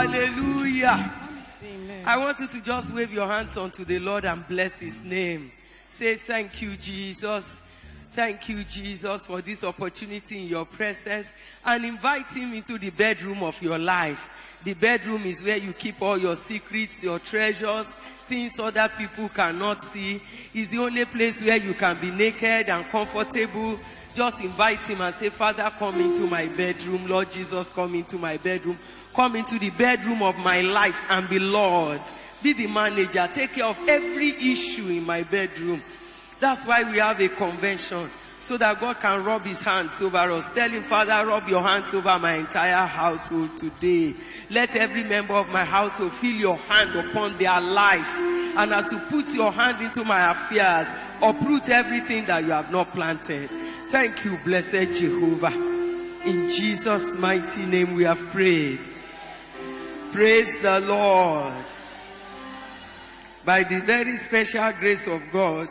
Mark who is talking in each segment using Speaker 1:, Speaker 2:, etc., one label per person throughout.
Speaker 1: Hallelujah.
Speaker 2: Amen.
Speaker 1: I want you to just wave your hands unto the Lord and bless his name. Say thank you, Jesus. Thank you, Jesus, for this opportunity in your presence and invite him into the bedroom of your life. The bedroom is where you keep all your secrets, your treasures, things other people cannot see. It's the only place where you can be naked and comfortable. Just invite him and say, Father, come into my bedroom. Lord Jesus, come into my bedroom. Come into the bedroom of my life and be Lord. Be the manager. Take care of every issue in my bedroom. That's why we have a convention. So that God can rub his hands over us. Tell him, Father, rub your hands over my entire household today. Let every member of my household feel your hand upon their life. And as you put your hand into my affairs, uproot everything that you have not planted. Thank you, blessed Jehovah. In Jesus' mighty name we have prayed. Praise the Lord. By the very special grace of God,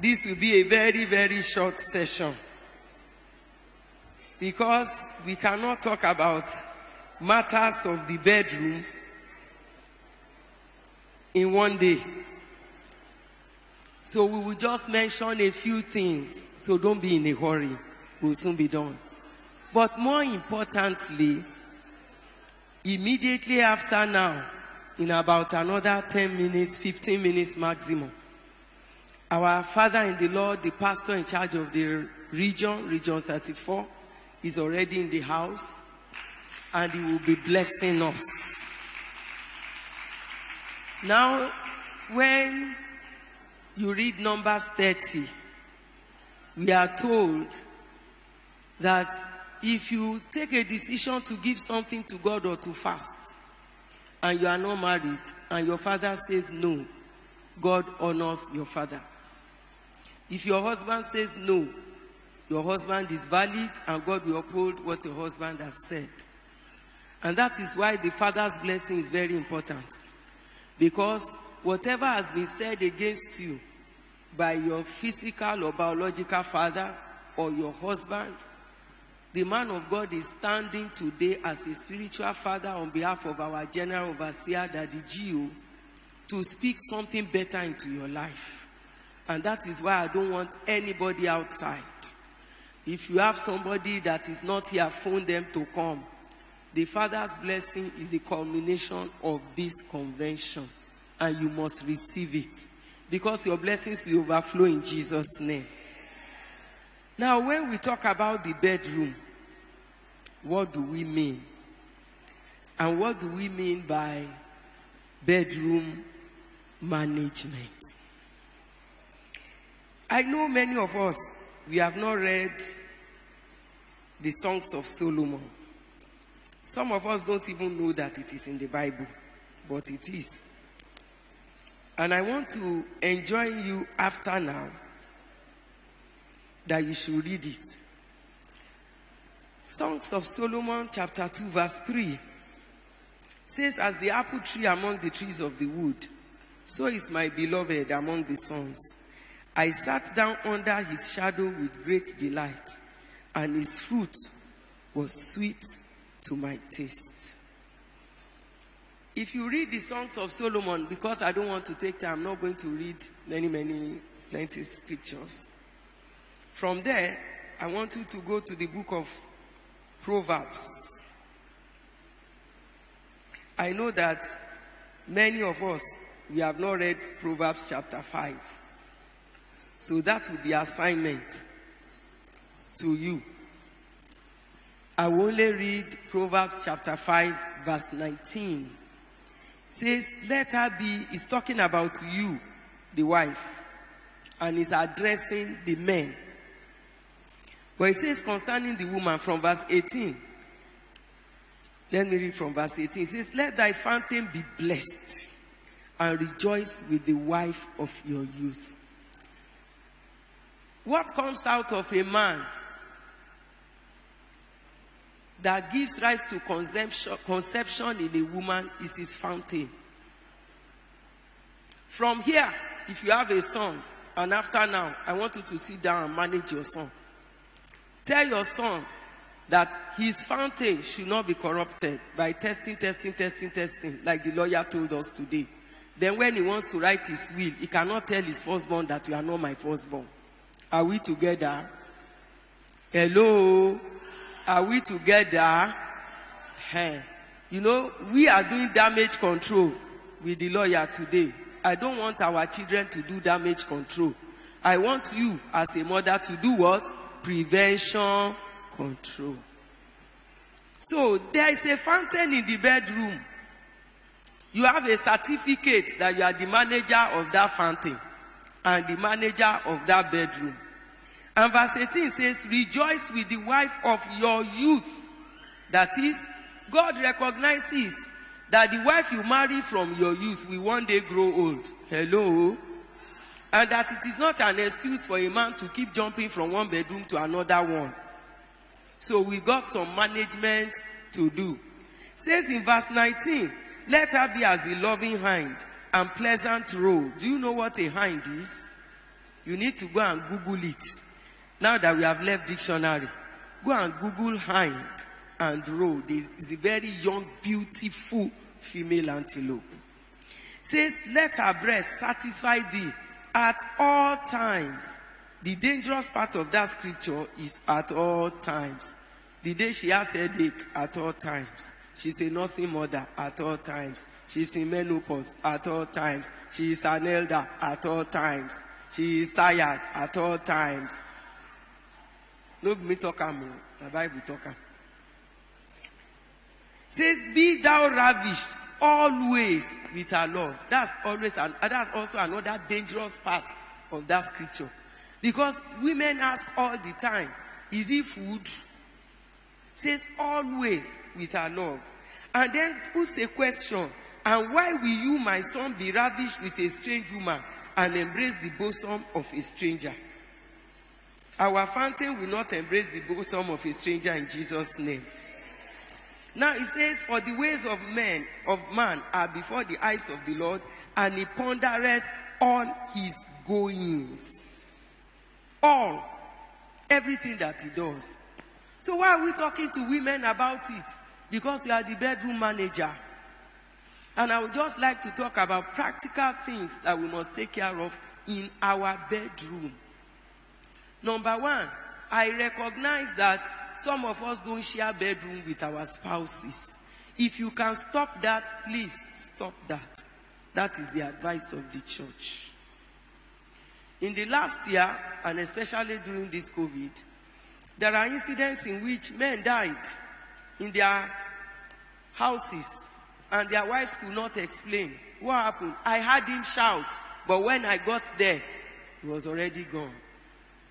Speaker 1: this will be a very, very short session. Because we cannot talk about matters of the bedroom in one day. So we will just mention a few things. So don't be in a hurry. We'll soon be done. But more importantly, immediately after now, in about another 10 minutes, 15 minutes maximum, our father in the Lord, the pastor in charge of the region, region 34, is already in the house and he will be blessing us. Now, when you read Numbers 30, we are told that if you take a decision to give something to God or to fast, and you are not married, and your father says no, God honors your father. If your husband says no, your husband is valid, and God will uphold what your husband has said. And that is why the father's blessing is very important. Because whatever has been said against you by your physical or biological father or your husband, the man of God is standing today as a spiritual father on behalf of our general overseer, Daddy G.O., to speak something better into your life. And that is why I don't want anybody outside. If you have somebody that is not here, phone them to come. The Father's blessing is a culmination of this convention, and you must receive it because your blessings will overflow in Jesus' name. Now, when we talk about the bedroom, what do we mean? And what do we mean by bedroom management? I know many of us, we have not read the Songs of Solomon. Some of us don't even know that it is in the Bible, but it is. And I want to enjoin you after now that you should read it. Songs of Solomon, chapter 2, verse 3 says, As the apple tree among the trees of the wood, so is my beloved among the sons. I sat down under his shadow with great delight, and his fruit was sweet to my taste. If you read the Songs of Solomon, because I don't want to take time, I'm not going to read many, many, plenty scriptures. From there, I want you to go to the book of Proverbs. I know that many of us, we have not read Proverbs chapter 5. So that will be assignment to you. I will only read Proverbs chapter 5, verse 19. It says, Let her be, is talking about you, the wife, and is addressing the men. But it says concerning the woman from verse 18. Let me read from verse 18. It says, Let thy fountain be blessed and rejoice with the wife of your youth. What comes out of a man that gives rise to conception, conception in a woman is his fountain. From here, if you have a son, and after now, I want you to sit down and manage your son. Tell your son that his fountain should not be corrupted by testing, testing, testing, testing, like the lawyer told us today. Then when he wants to write his will, he cannot tell his firstborn that you are not my firstborn. Are we together? Hello? Are we together? Hey. You know, we are doing damage control with the lawyer today. I don't want our children to do damage control. I want you as a mother to do what? Prevention control. So there is a fountain in the bedroom. You have a certificate that you are the manager of that fountain and the manager of that bedroom. And verse 18 says, Rejoice with the wife of your youth. That is, God recognizes that the wife you marry from your youth will one day grow old. Hello? And that it is not an excuse for a man to keep jumping from one bedroom to another one. So we got some management to do. Says in verse 19, let her be as the loving hind and pleasant roe. Do you know what a hind is? You need to go and Google it. Now that we have left dictionary, go and Google hind and roe. This is a very young, beautiful female antelope. Says, let her breast satisfy thee at all times the dangerous part of that scripture is at all times. The day she has headache at all times. She's a nursing mother at all times. She's in menopause at all times. She is an elder at all times. She is tired at all times. No me talk am the Bible talk. Says, be thou ravished always with her love. That's always and that's also another dangerous part of that scripture. Because women ask all the time, is it food? Says always with her love. And then puts a question, and why will you, my son, be ravished with a strange woman and embrace the bosom of a stranger? Our fountain will not embrace the bosom of a stranger in Jesus' name. Now it says, For the ways of men, of man, are before the eyes of the Lord, and he pondereth all his goings all, everything that he does. So why are we talking to women about it? Because you are the bedroom manager. And I would just like to talk about practical things that we must take care of in our bedroom. Number one, I recognize that some of us don't share bedroom with our spouses. If you can stop that, please stop that. That is the advice of the church. In the last year, and especially during this COVID, there are incidents in which men died in their houses and their wives could not explain what happened. I heard him shout, but when I got there, he was already gone.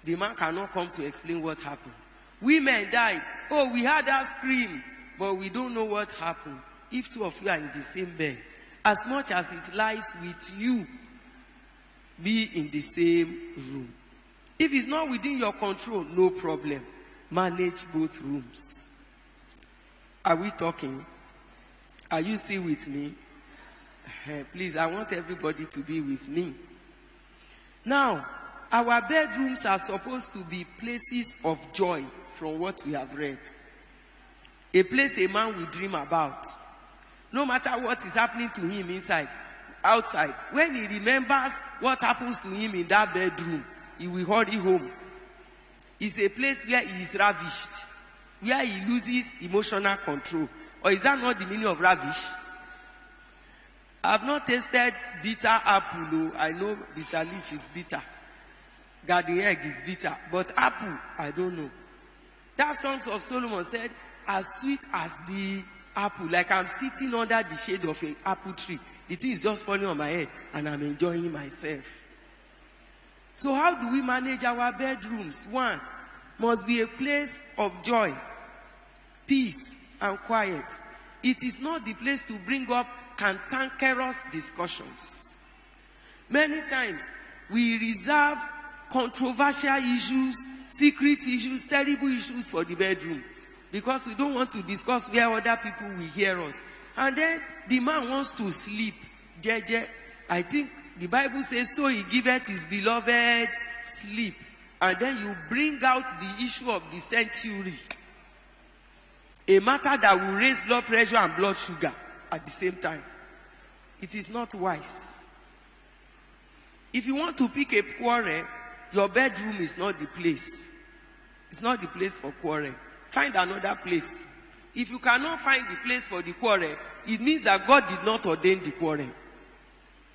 Speaker 1: The man cannot come to explain what happened. Women died. Oh, we heard her scream, but we don't know what happened. If two of you are in the same bed, as much as it lies with you be in the same room. If it's not within your control, no problem. Manage both rooms. Are we talking? Are you still with me? Please, I want everybody to be with me. Now, our bedrooms are supposed to be places of joy from what we have read. A place a man will dream about. No matter what is happening to him inside, outside. When he remembers what happens to him in that bedroom, he will hurry home. It's a place where he is ravished, where he loses emotional control. Or is that not the meaning of ravish? I've not tasted bitter apple. Though. I know bitter leaf is bitter. Garden egg is bitter. But apple, I don't know. That Songs of Solomon said, as sweet as the apple, like I'm sitting under the shade of an apple tree. The thing is just falling on my head and I'm enjoying myself. So how do we manage our bedrooms? One, must be a place of joy, peace, and quiet. It is not the place to bring up cantankerous discussions. Many times, we reserve controversial issues, secret issues, terrible issues for the bedroom because we don't want to discuss where other people will hear us. And then the man wants to sleep. Jeje. I think the Bible says, so he giveth his beloved sleep. And then you bring out the issue of the century. a matter that will raise blood pressure and blood sugar at the same time. It is not wise. If you want to pick a quarrel, your bedroom is not the place. It's not the place for quarrel. Find another place. If you cannot find the place for the quarrel, it means that God did not ordain the quarrel.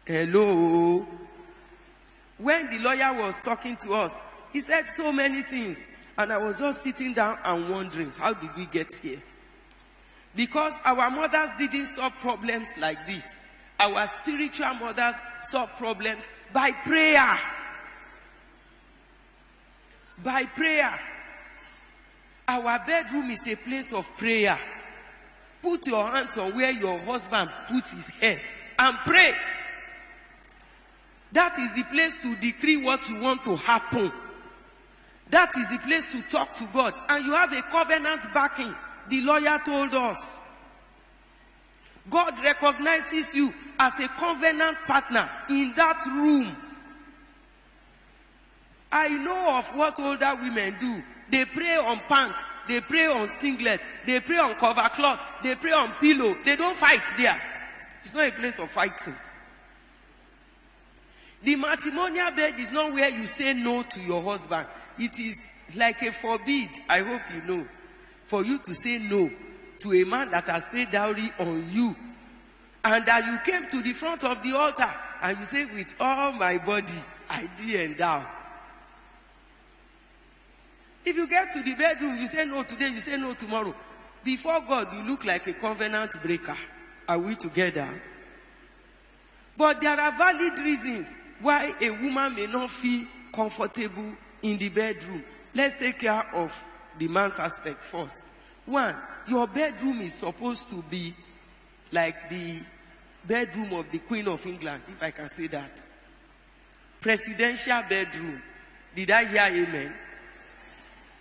Speaker 1: Hello. When the lawyer was talking to us, he said so many things. And I was just sitting down and wondering, how did we get here? Because our mothers didn't solve problems like this. Our spiritual mothers solve problems by prayer. By prayer. Our bedroom is a place of prayer. Put your hands on where your husband puts his head and pray. That is the place to decree what you want to happen. That is the place to talk to God. And you have a covenant backing. The lawyer told us. God recognizes you as a covenant partner in that room. I know of what older women do. They pray on pants, they pray on singlet, they pray on cover cloth, they pray on pillow. They don't fight there. It's not a place of fighting. The matrimonial bed is not where you say no to your husband. It is like a forbid, I hope you know, for you to say no to a man that has paid dowry on you. And that you came to the front of the altar and you say, with all my body, I did endow. If you get to the bedroom, you say no today, you say no tomorrow. Before God, you look like a covenant breaker. Are we together? But there are valid reasons why a woman may not feel comfortable in the bedroom. Let's take care of the man's aspect first. One, your bedroom is supposed to be like the bedroom of the Queen of England, if I can say that. Presidential bedroom. Did I hear amen?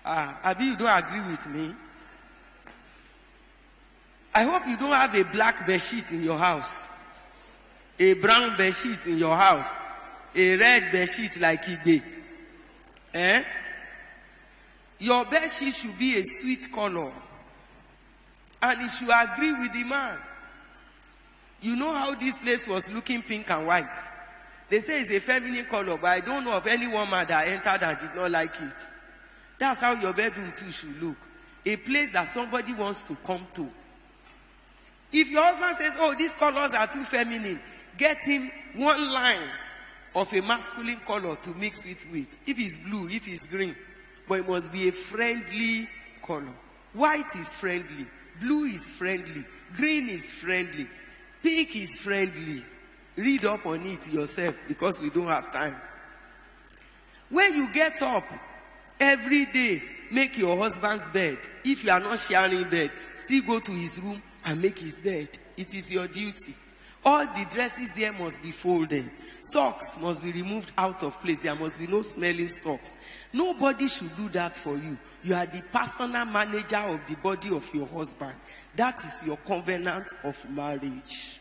Speaker 1: Ah, Abi, you don't agree with me? I hope you don't have a black bed sheet in your house, a brown bed sheet in your house, a red bed sheet like Igbe. Eh? Your bed sheet should be a sweet color. And it should agree with the man. You know how this place was looking pink and white. They say it's a feminine color, but I don't know of any woman that entered and did not like it. That's how your bedroom too should look. A place that somebody wants to come to. If your husband says, oh, these colors are too feminine, get him one line of a masculine color to mix it with. If it's blue, if it's green. But it must be a friendly color. White is friendly. Blue is friendly. Green is friendly. Pink is friendly. Read up on it yourself because we don't have time. When you get up every day, make your husband's bed. If you are not sharing bed, still go to his room and make his bed. It is your duty. All the dresses there must be folded. Socks must be removed out of place. There must be no smelling socks. Nobody should do that for you. You are the personal manager of the body of your husband. That is your covenant of marriage.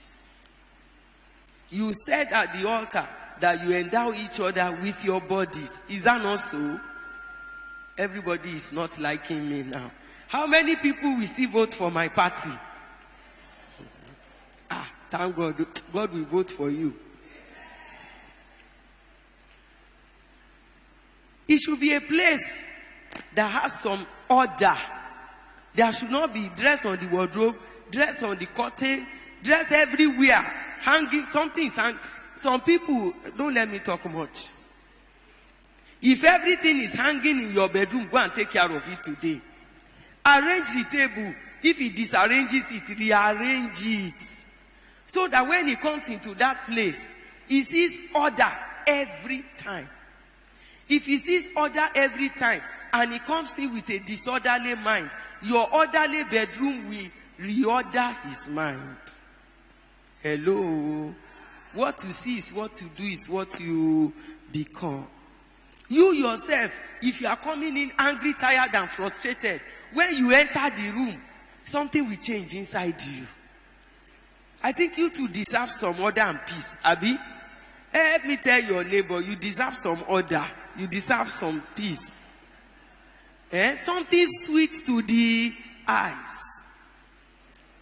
Speaker 1: You said at the altar that you endow each other with your bodies. Is that not so? Everybody is not liking me now. How many people will still vote for my party? Ah, thank God. God will vote for you. It should be a place that has some order. There should not be dress on the wardrobe, dress on the curtain, dress everywhere, hanging something. Some people don't let me talk much. If everything is hanging in your bedroom, go and take care of it today. Arrange the table. If he disarranges it, rearrange it. So that when he comes into that place, he sees order every time. If he sees order every time and he comes in with a disorderly mind, your orderly bedroom will reorder his mind. Hello. What you see is what you do, is what you become. You yourself, if you are coming in angry, tired, and frustrated, when you enter the room, something will change inside you. I think you too deserve some order and peace, Abby. Help me tell your neighbor, you deserve some order. You deserve some peace. Eh? Something sweet to the eyes.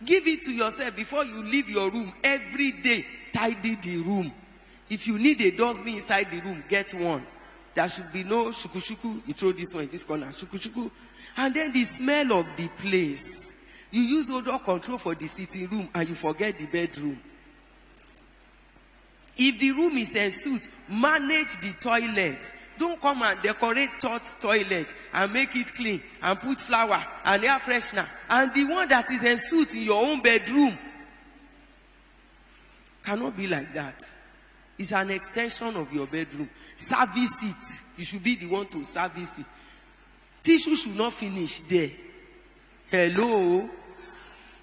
Speaker 1: Give it to yourself before you leave your room every day. Tidy the room. If you need a dustbin inside the room, get one. There should be no shuku shuku. You throw this one in this corner, shuku shuku. And then the smell of the place. You use odor control for the sitting room and you forget the bedroom. If the room is a suit, manage the toilet. Don't come and decorate church toilet and make it clean and put flower and air freshener. And the one that is a suit in your own bedroom cannot be like that. It's an extension of your bedroom. Service it. You should be the one to service it. Tissue should not finish there. Hello?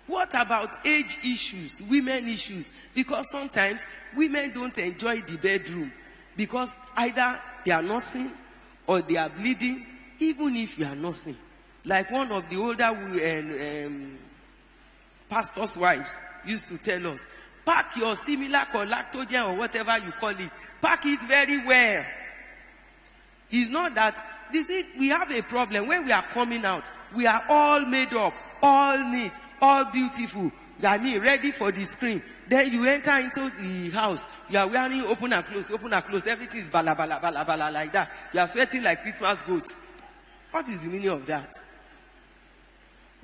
Speaker 1: What about age issues, women issues? Because sometimes women don't enjoy the bedroom because either they are nursing or they are bleeding, even if you are nursing. Like one of the older um, um, pastors' wives used to tell us, pack your Similac lactogen or whatever you call it, pack it very well. It's not that, you see, we have a problem. When we are coming out, we are all made up, all neat, all beautiful. I mean, ready for the screen. Then you enter into the house. You are wearing open and close, open and close. Everything is bala bala bala bala like that. You are sweating like Christmas goat. What is the meaning of that?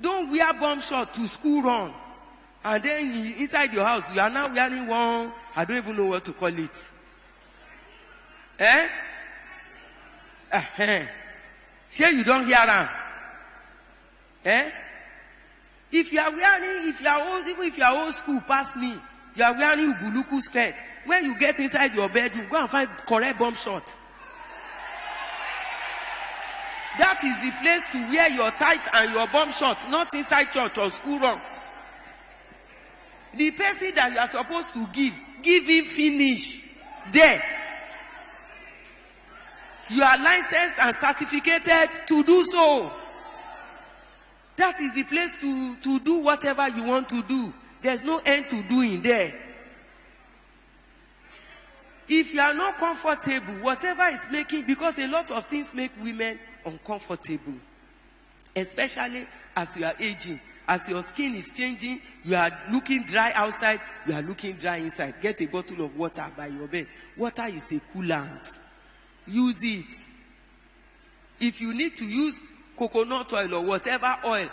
Speaker 1: Don't wear bomb shot to school run. And then inside your house, you are now wearing one, I don't even know what to call it. Eh? Uh-huh. Say you don't hear them. Eh? If you are wearing, if you are old, even if you are old school past me, you are wearing buluku skirt. When you get inside your bedroom, go and find correct bomb shot. That is the place to wear your tights and your bomb shot, not inside church or school run. The person that you are supposed to give, give him finish there. You are licensed and certificated to do so. That is the place to, to do whatever you want to do. There's no end to doing there. If you are not comfortable, whatever is making, because a lot of things make women uncomfortable. Especially as you are aging. As your skin is changing, you are looking dry outside, you are looking dry inside. Get a bottle of water by your bed. Water is a coolant. Use it. If you need to use coconut oil or whatever oil.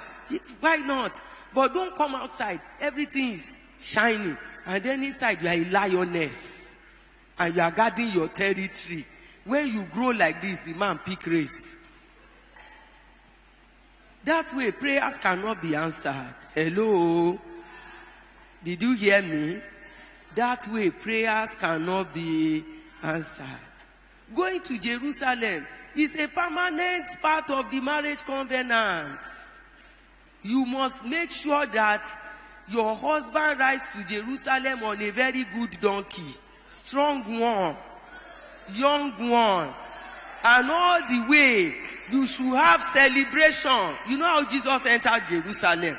Speaker 1: Why not? But don't come outside. Everything is shiny. And then inside you are a lioness. And you are guarding your territory. When you grow like this, the man pick race. That way prayers cannot be answered. Hello? Did you hear me? That way prayers cannot be answered. Going to Jerusalem is a permanent part of the marriage covenant. You must make sure that your husband rides to Jerusalem on a very good donkey, strong one, young one, and all the way you should have celebration. You know how Jesus entered Jerusalem.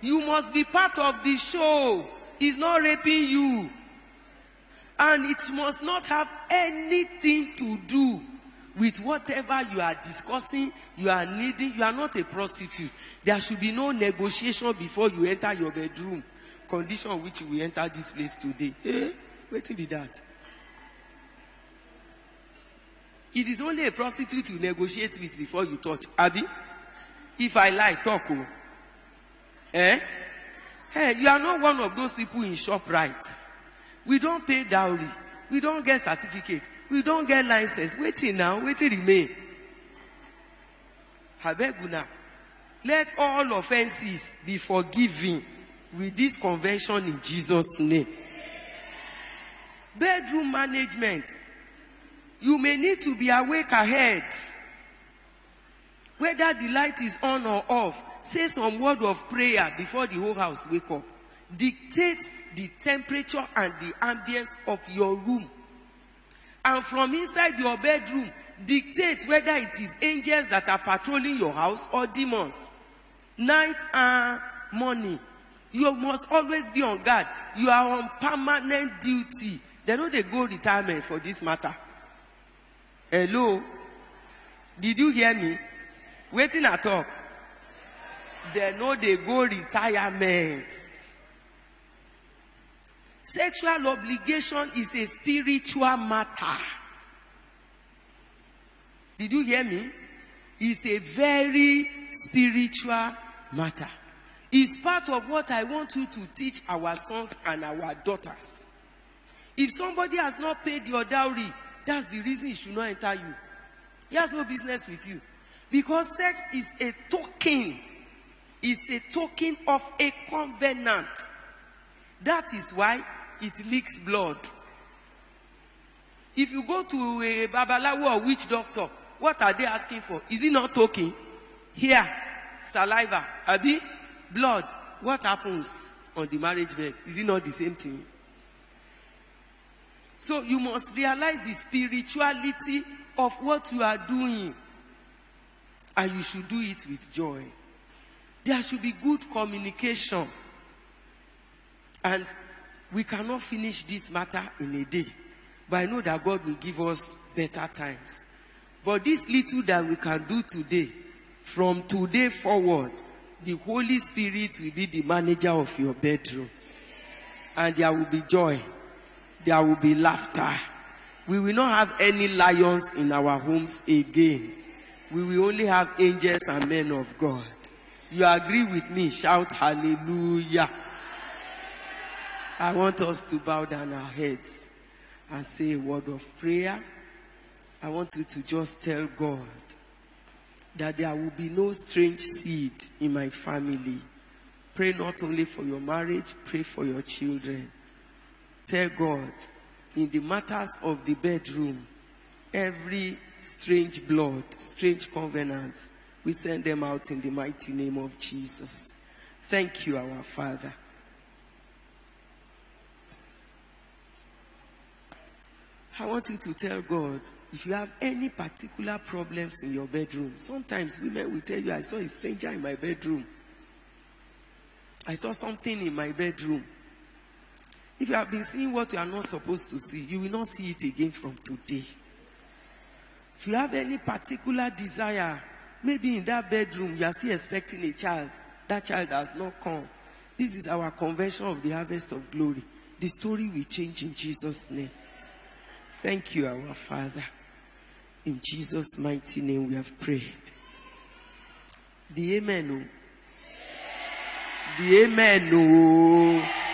Speaker 1: You must be part of the show. He's not raping you. And it must not have anything to do with whatever you are discussing, you are needing. You are not a prostitute. There should be no negotiation before you enter your bedroom. Condition on which will enter this place today. Eh? Waiting be that. It is only a prostitute you negotiate with before you touch. Abby, if I lie, talk. Oh. Eh? Hey, you are not one of those people in shop right. We don't pay dowry. We don't get certificate. We don't get license. Waiting now. Waiting remain. Habeguna. Let all offenses be forgiven with this convention in Jesus' name. Bedroom management. You may need to be awake ahead. Whether the light is on or off, say some word of prayer before the whole house wake up. Dictate the temperature and the ambience of your room. And from inside your bedroom, dictate whether it is angels that are patrolling your house or demons. Night and morning. You must always be on guard. You are on permanent duty. They know they go retirement for this matter. Hello? Did you hear me? Waiting at talk. They know they go retirement. Sexual obligation is a spiritual matter. Did you hear me? It's a very spiritual matter. It's part of what I want you to teach our sons and our daughters. If somebody has not paid your dowry, that's the reason he should not enter you. He has no business with you. Because sex is a token, is a token of a covenant. That is why it leaks blood. If you go to a babalawo or witch doctor, what are they asking for? Is it not token? Here, saliva, abi, blood. What happens on the marriage bed? Is it not the same thing? So you must realize the spirituality of what you are doing. And you should do it with joy. There should be good communication. And we cannot finish this matter in a day. But I know that God will give us better times. But this little that we can do today, from today forward, the Holy Spirit will be the manager of your bedroom. And there will be joy. There will be laughter. We will not have any lions in our homes again. We will only have angels and men of God. You agree with me? Shout hallelujah. I want us to bow down our heads and say a word of prayer. I want you to just tell God that there will be no strange seed in my family. Pray not only for your marriage, pray for your children. Tell God, in the matters of the bedroom, every strange blood, strange covenants, we send them out in the mighty name of Jesus. Thank you, our Father. I want you to tell God if you have any particular problems in your bedroom. Sometimes women will tell you, I saw a stranger in my bedroom. I saw something in my bedroom. If you have been seeing what you are not supposed to see, you will not see it again from today. If you have any particular desire, maybe in that bedroom you are still expecting a child, that child has not come. This is our convention of the harvest of glory. The story will change in Jesus' name. Thank you, our Father. In Jesus' mighty name we have prayed. The amen. Oh. The amen. Oh.